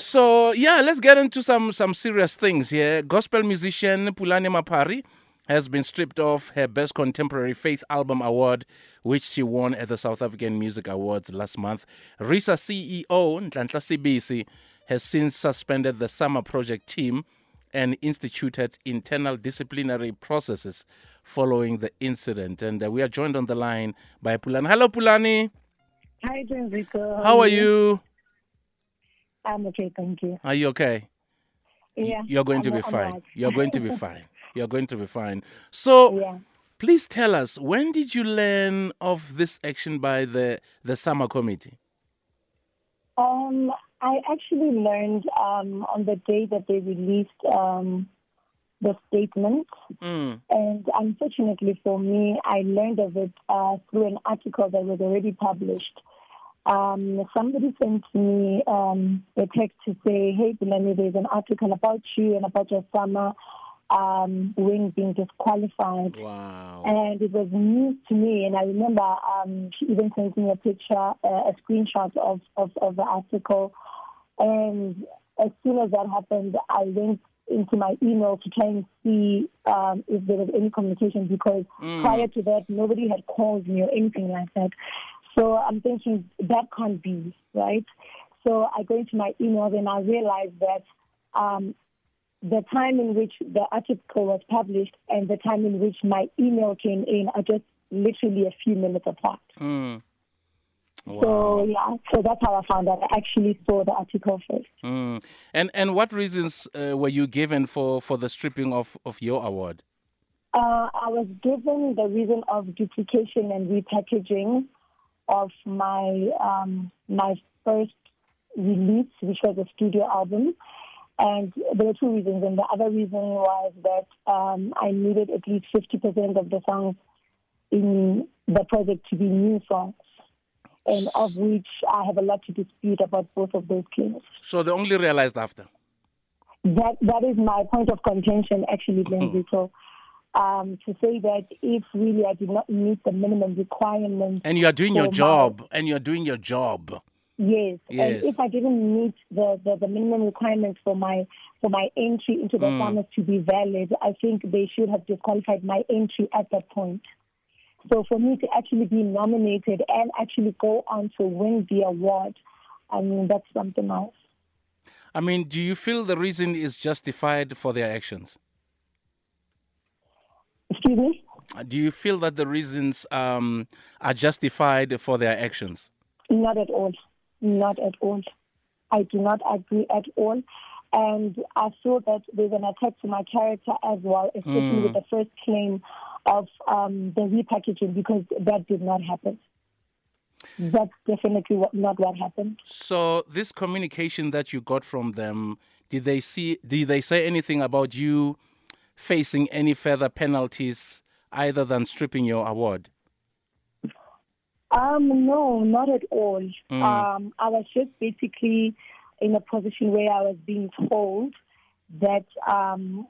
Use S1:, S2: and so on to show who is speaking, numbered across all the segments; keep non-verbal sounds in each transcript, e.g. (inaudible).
S1: So yeah, let's get into some some serious things here. Gospel musician Pulane Maphari has been stripped of her Best Contemporary Faith Album Award, which she won at the South African Music Awards last month. RISA CEO Nhlanhla Sibisi has since suspended the Sama Project team and instituted internal disciplinary processes following the incident. And uh, we are joined on the line by Pulane. Hello, Pulane.
S2: Hi, Rico.
S1: How, How are you?
S2: I'm okay, thank you.
S1: Are you okay?
S2: Yeah.
S1: You're going
S2: I'm,
S1: to be fine.
S2: right.
S1: You're going to be (laughs) fine. You're going to be fine. So,
S2: Yeah.
S1: please tell us when did you learn of this action by the the Sama committee?
S2: Um, I actually learned um, on the day that they released um, the statement,
S1: Mm.
S2: and unfortunately for me, I learned of it uh, through an article that was already published. Um, somebody sent me um, a text to say, "Hey, Pulane, there's an article about you and about your Sama um, wing being disqualified."
S1: Wow.
S2: and it was news to me. And I remember um, she even sent me a picture, uh, a screenshot of, of, of the article. And as soon as that happened, I went into my email to try and see um, if there was any communication because
S1: Mm.
S2: prior to that, nobody had called me or anything like that. So I'm thinking that can't be, right? So I go into my emails and I realize that um, the time in which the article was published and the time in which my email came in are just literally a few minutes apart.
S1: Mm. Wow.
S2: So yeah, so that's how I found out. I actually saw the article first.
S1: Mm. And and what reasons uh, were you given for, for the stripping of, of your award?
S2: Uh, I was given the reason of duplication and repackaging of my um, my first release, which was a studio album. And there were two reasons. And the other reason was that um, I needed at least 50% of the songs in the project to be new songs, and of which I have a lot to dispute about both of those claims.
S1: So they only realized after.
S2: That that is my point of contention, actually, Lindsay. So um, to say that if really I did not meet the minimum requirements,
S1: And you are doing your job. And you are doing your job.
S2: yes,
S1: Yes.
S2: and if I didn't meet the, the, the minimum requirements for my for my entry into the
S1: Mm.
S2: Samas to be valid, I think they should have disqualified my entry at that point. So for me to actually be nominated and actually go on to win the award, I mean that's something else.
S1: I mean, do you feel the reason is justified for their actions?
S2: Excuse me.
S1: Do you feel that the reasons um, are justified for their actions?
S2: Not at all. Not at all. I do not agree at all. And I feel that there's an attack to my character as well, especially
S1: Mm.
S2: with the first claim of um, the repackaging, because that did not happen. That's definitely what, not what happened.
S1: So this communication that you got from them, did they see? Did they say anything about you facing any further penalties, either than stripping your award?
S2: Um, no, not at all.
S1: Mm.
S2: Um, I was just basically in a position where I was being told that um,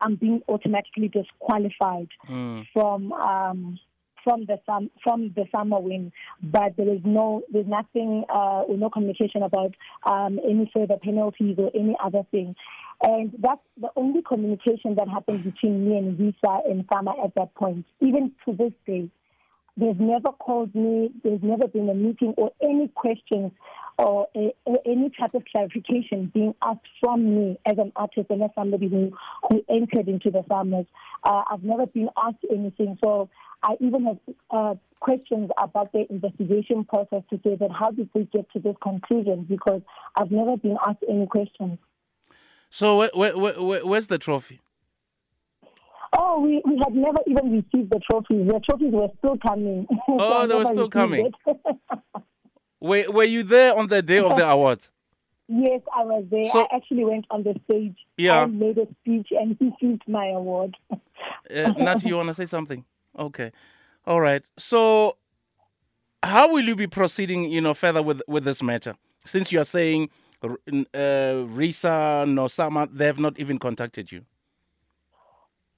S2: I'm being automatically disqualified
S1: Mm.
S2: from um, from the sum, from the Sama win, but there is no there's nothing uh, no communication about um, any further penalties or any other thing. And that's the only communication that happened between me and RiSA and Sama at that point. Even to this day, they've never called me. There's never been a meeting or any questions or a, any type of clarification being asked from me as an artist and as somebody who, who entered into the Samas. Uh, I've never been asked anything. So I even have uh, questions about the investigation process to say that how did we get to this conclusion? Because I've never been asked any questions.
S1: So where, where, where, where- where's the trophy?
S2: Oh, we, we had never even received the trophies. The trophies were still coming. (laughs)
S1: Oh, they were still coming. (laughs) Were, were you there on the day of the award?
S2: Yes, I was there.
S1: So-
S2: I actually went on the stage.
S1: Yeah.
S2: I made a speech and received my award.
S1: Uh, Nati, you want to say something? Okay. All right. So, how will you be proceeding, you know, further with, with this matter? Since you are saying uh, Risa, Nosama, they have not even contacted you.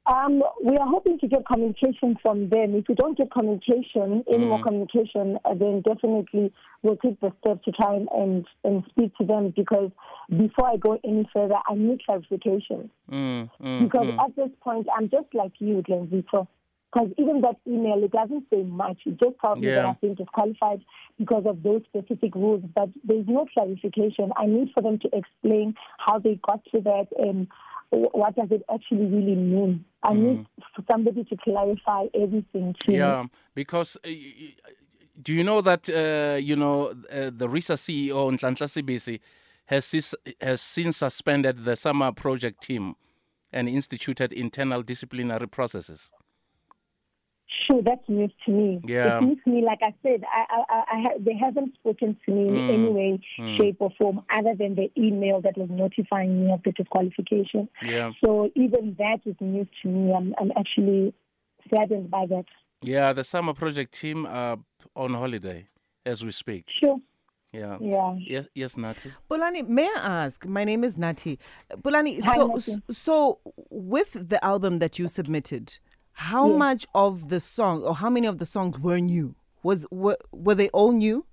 S2: Um, we are hoping to get communication from them. If we don't get communication, any more communication, uh, then definitely we'll take the step to try and, and, speak to them because before I go any further, I need clarification.
S1: Mm, mm,
S2: Because
S1: mm.
S2: at this point, I'm just like you, Glenzito. Because even that email, it doesn't say much. It just tells me that. I've been disqualified because of those specific rules, but there's no clarification. I need for them to explain how they got to that and what does it actually really mean. I need for somebody to clarify everything to me.
S1: Yeah, because uh, do you know that uh, you know uh, the RISA CEO Nhlanhla Sibisi has has since suspended the Sama project team and instituted internal disciplinary processes.
S2: Sure, that's news to me.
S1: Yeah.
S2: It's news to me. Like I said, I, I, I, I they haven't spoken to me in
S1: Mm.
S2: any way, shape, or form other than the email that was notifying me of the disqualification.
S1: Yeah,
S2: So even that is news to me. I'm, I'm actually saddened by that.
S1: yeah. The Sama project team are on holiday as we speak.
S2: Sure.
S1: Yeah.
S2: Yeah.
S1: Yes, yes, Nati.
S3: Pulane, may I ask? My name is Nati. Pulane,
S2: Hi,
S3: so,
S2: Nati.
S3: so with the album that you submitted, how
S2: Yes.
S3: much of the song or how many of the songs were new? Was were, were they all new?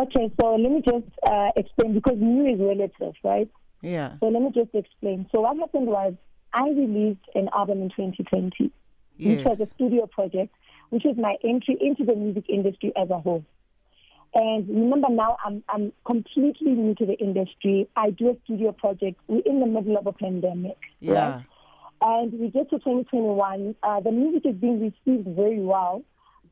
S2: Okay, so let me just uh, explain because new is relative, right?
S3: Yeah.
S2: So let me just explain. So what happened was I released an album in 2020, which was a studio project, which is my entry into the music industry as a whole. And remember now, I'm I'm completely new to the industry. I do a studio project. We're in the middle of a pandemic.
S3: Yeah.
S2: Right? And we get to 2021. Uh, the music is being received very well.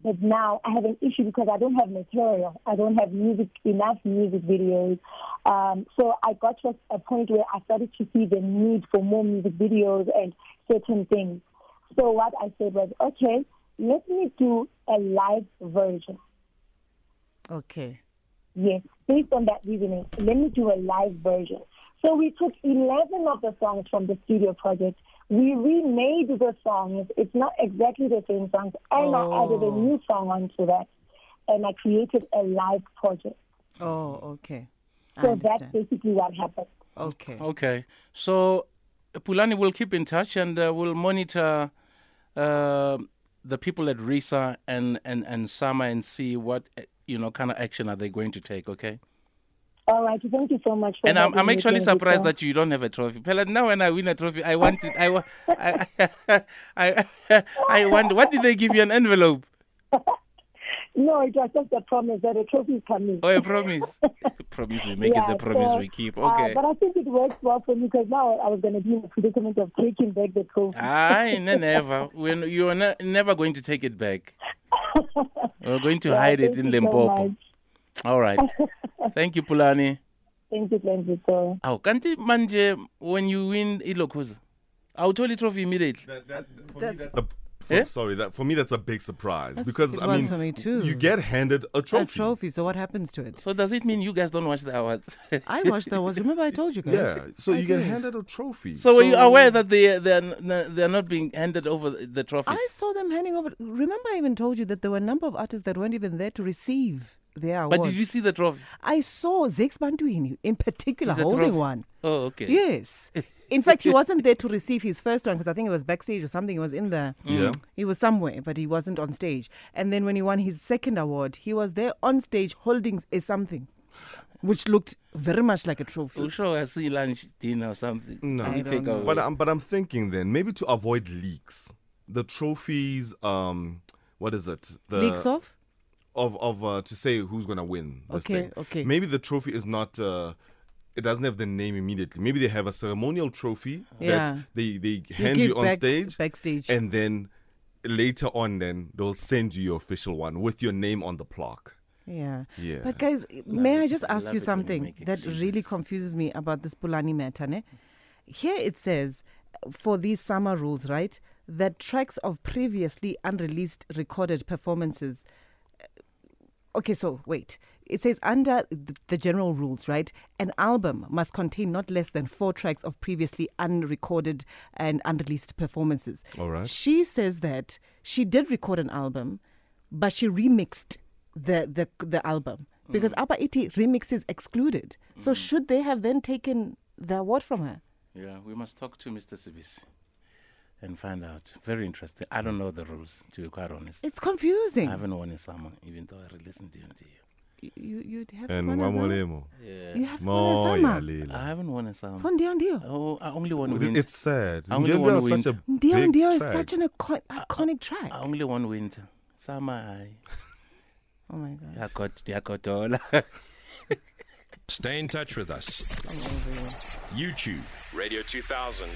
S2: But now I have an issue because I don't have material. I don't have music, enough music videos. Um, so I got to a point where I started to see the need for more music videos and certain things. So what I said was, okay, let me do a live version.
S3: Okay.
S2: Yes, based on that reasoning, let me do a live version. So we took 11 of the songs from the studio project. We remade the songs. It's not exactly the same songs. And I added a
S3: Oh.
S2: new song onto that. And I created a live project.
S3: Oh, okay. I
S2: So that's basically what happened.
S3: Okay.
S1: Okay. So Pulane will keep in touch and uh, will monitor uh, the people at RISA and, and, and Sama and see what uh, you know kind of action are they going to take. Okay.
S2: All right. Thank you so much. For
S1: And I'm, I'm actually surprised
S2: Victor.
S1: that you don't have a trophy. Pella, now when I win a trophy, I want it. I, wa- I, I, (laughs) I, I want. What did they give you? An envelope? (laughs)
S2: No, it was just a promise that a trophy is coming.
S1: Oh, a promise. (laughs) promise we make is a promise
S2: so,
S1: we keep.
S2: uh,
S1: Okay.
S2: but I think it works well for me because now I was going to be in the predicament of taking back the trophy.
S1: Aye, ne- never. When you are ne- never going to take it back. We're going to
S2: Yeah,
S1: hide it in
S2: so
S1: Limpopo.
S2: much.
S1: All right. (laughs) Thank you, Pulane.
S2: Thank you, Glenn Victor.
S1: Oh, kanti manje when you win ilokuza, awutholi trophy immediately.
S4: That, that, for
S3: That's-
S4: me, that's a, for,
S1: Eh?
S4: Sorry, that for me that's a big surprise because
S3: it
S4: I
S3: was
S4: mean,
S3: for me too.
S4: you get handed a
S3: a
S4: trophy.
S3: trophy. So what happens to it?
S1: So does it mean you guys don't watch the awards?
S3: I watched the awards. Remember I told you guys.
S4: Yeah, so
S3: I
S4: you get
S3: did.
S4: handed a trophy.
S1: so were you aware that they they're n- they're not being handed over the the trophies?
S3: I saw them handing over. Remember, I even told you that there were a number of artists that weren't even there to receive their awards.
S1: But did you see the trophy?
S3: I saw Zakes Bantwini in particular
S1: Is
S3: holding
S1: trophy?
S3: one.
S1: Oh, okay.
S3: Yes. (laughs) In fact, he wasn't there to receive his first one because I think it was backstage or something. He was in the.
S4: Yeah.
S3: He was somewhere, but he wasn't on stage. And then when he won his second award, he was there on stage holding a something, which looked very much like a trophy.
S1: I'm sure I see lunch, dinner, or something.
S4: No.
S1: Let
S3: I
S1: take
S3: don't.
S4: But I'm but I'm thinking then maybe to avoid leaks, the trophies. Um, what is it? The
S3: Leaks off?
S4: Of of uh, to say who's gonna win. This
S3: Okay,
S4: thing.
S3: okay.
S4: Maybe the trophy is not. Uh, it doesn't have the name immediately. Maybe they have a ceremonial trophy
S3: Yeah.
S4: that they they
S3: You
S4: hand
S3: give
S4: you on
S3: back-
S4: stage,
S3: Backstage.
S4: and then later on, then they'll send you your official one with your name on the plaque.
S3: Yeah.
S4: Yeah.
S3: But guys, may I just ask you
S1: it you
S3: something
S1: make
S3: that really confuses me about this Pulane matter? Ne? Here it says, for these Sama rules, right, that tracks of previously unreleased recorded performances. Okay, so wait. It says under th- the general rules, right, an album must contain not less than four tracks of previously unrecorded and unreleased performances.
S4: All right.
S3: She says that she did record an album, but she remixed the the the album because mm. Abba Iti remixes excluded. So mm. should they have then taken the award from her?
S1: Yeah, we must talk to Mr. Sibis. And find out. Very interesting. I don't know the rules, to be quite honest.
S3: It's confusing.
S1: I haven't won in summer, even though I listened to you.
S3: You, you, you'd have
S4: And
S3: won a Zama.
S4: Wamolemo.
S1: Yeah.
S3: You have
S4: Mo
S3: won a
S4: ya
S3: Zama.
S1: I haven't won in summer.
S3: For Ndio Ndio.
S1: Oh, I only won winter.
S4: It's sad.
S1: I only
S4: Ndio
S1: want
S4: Ndio is such a
S3: Ndio
S4: big
S3: Ndio is
S4: track.
S3: such an icon- iconic track.
S1: I only won winter. Summer, I,
S3: Oh my god.
S1: I got, I got all.
S5: Stay in touch with us. YouTube, Radio 2000.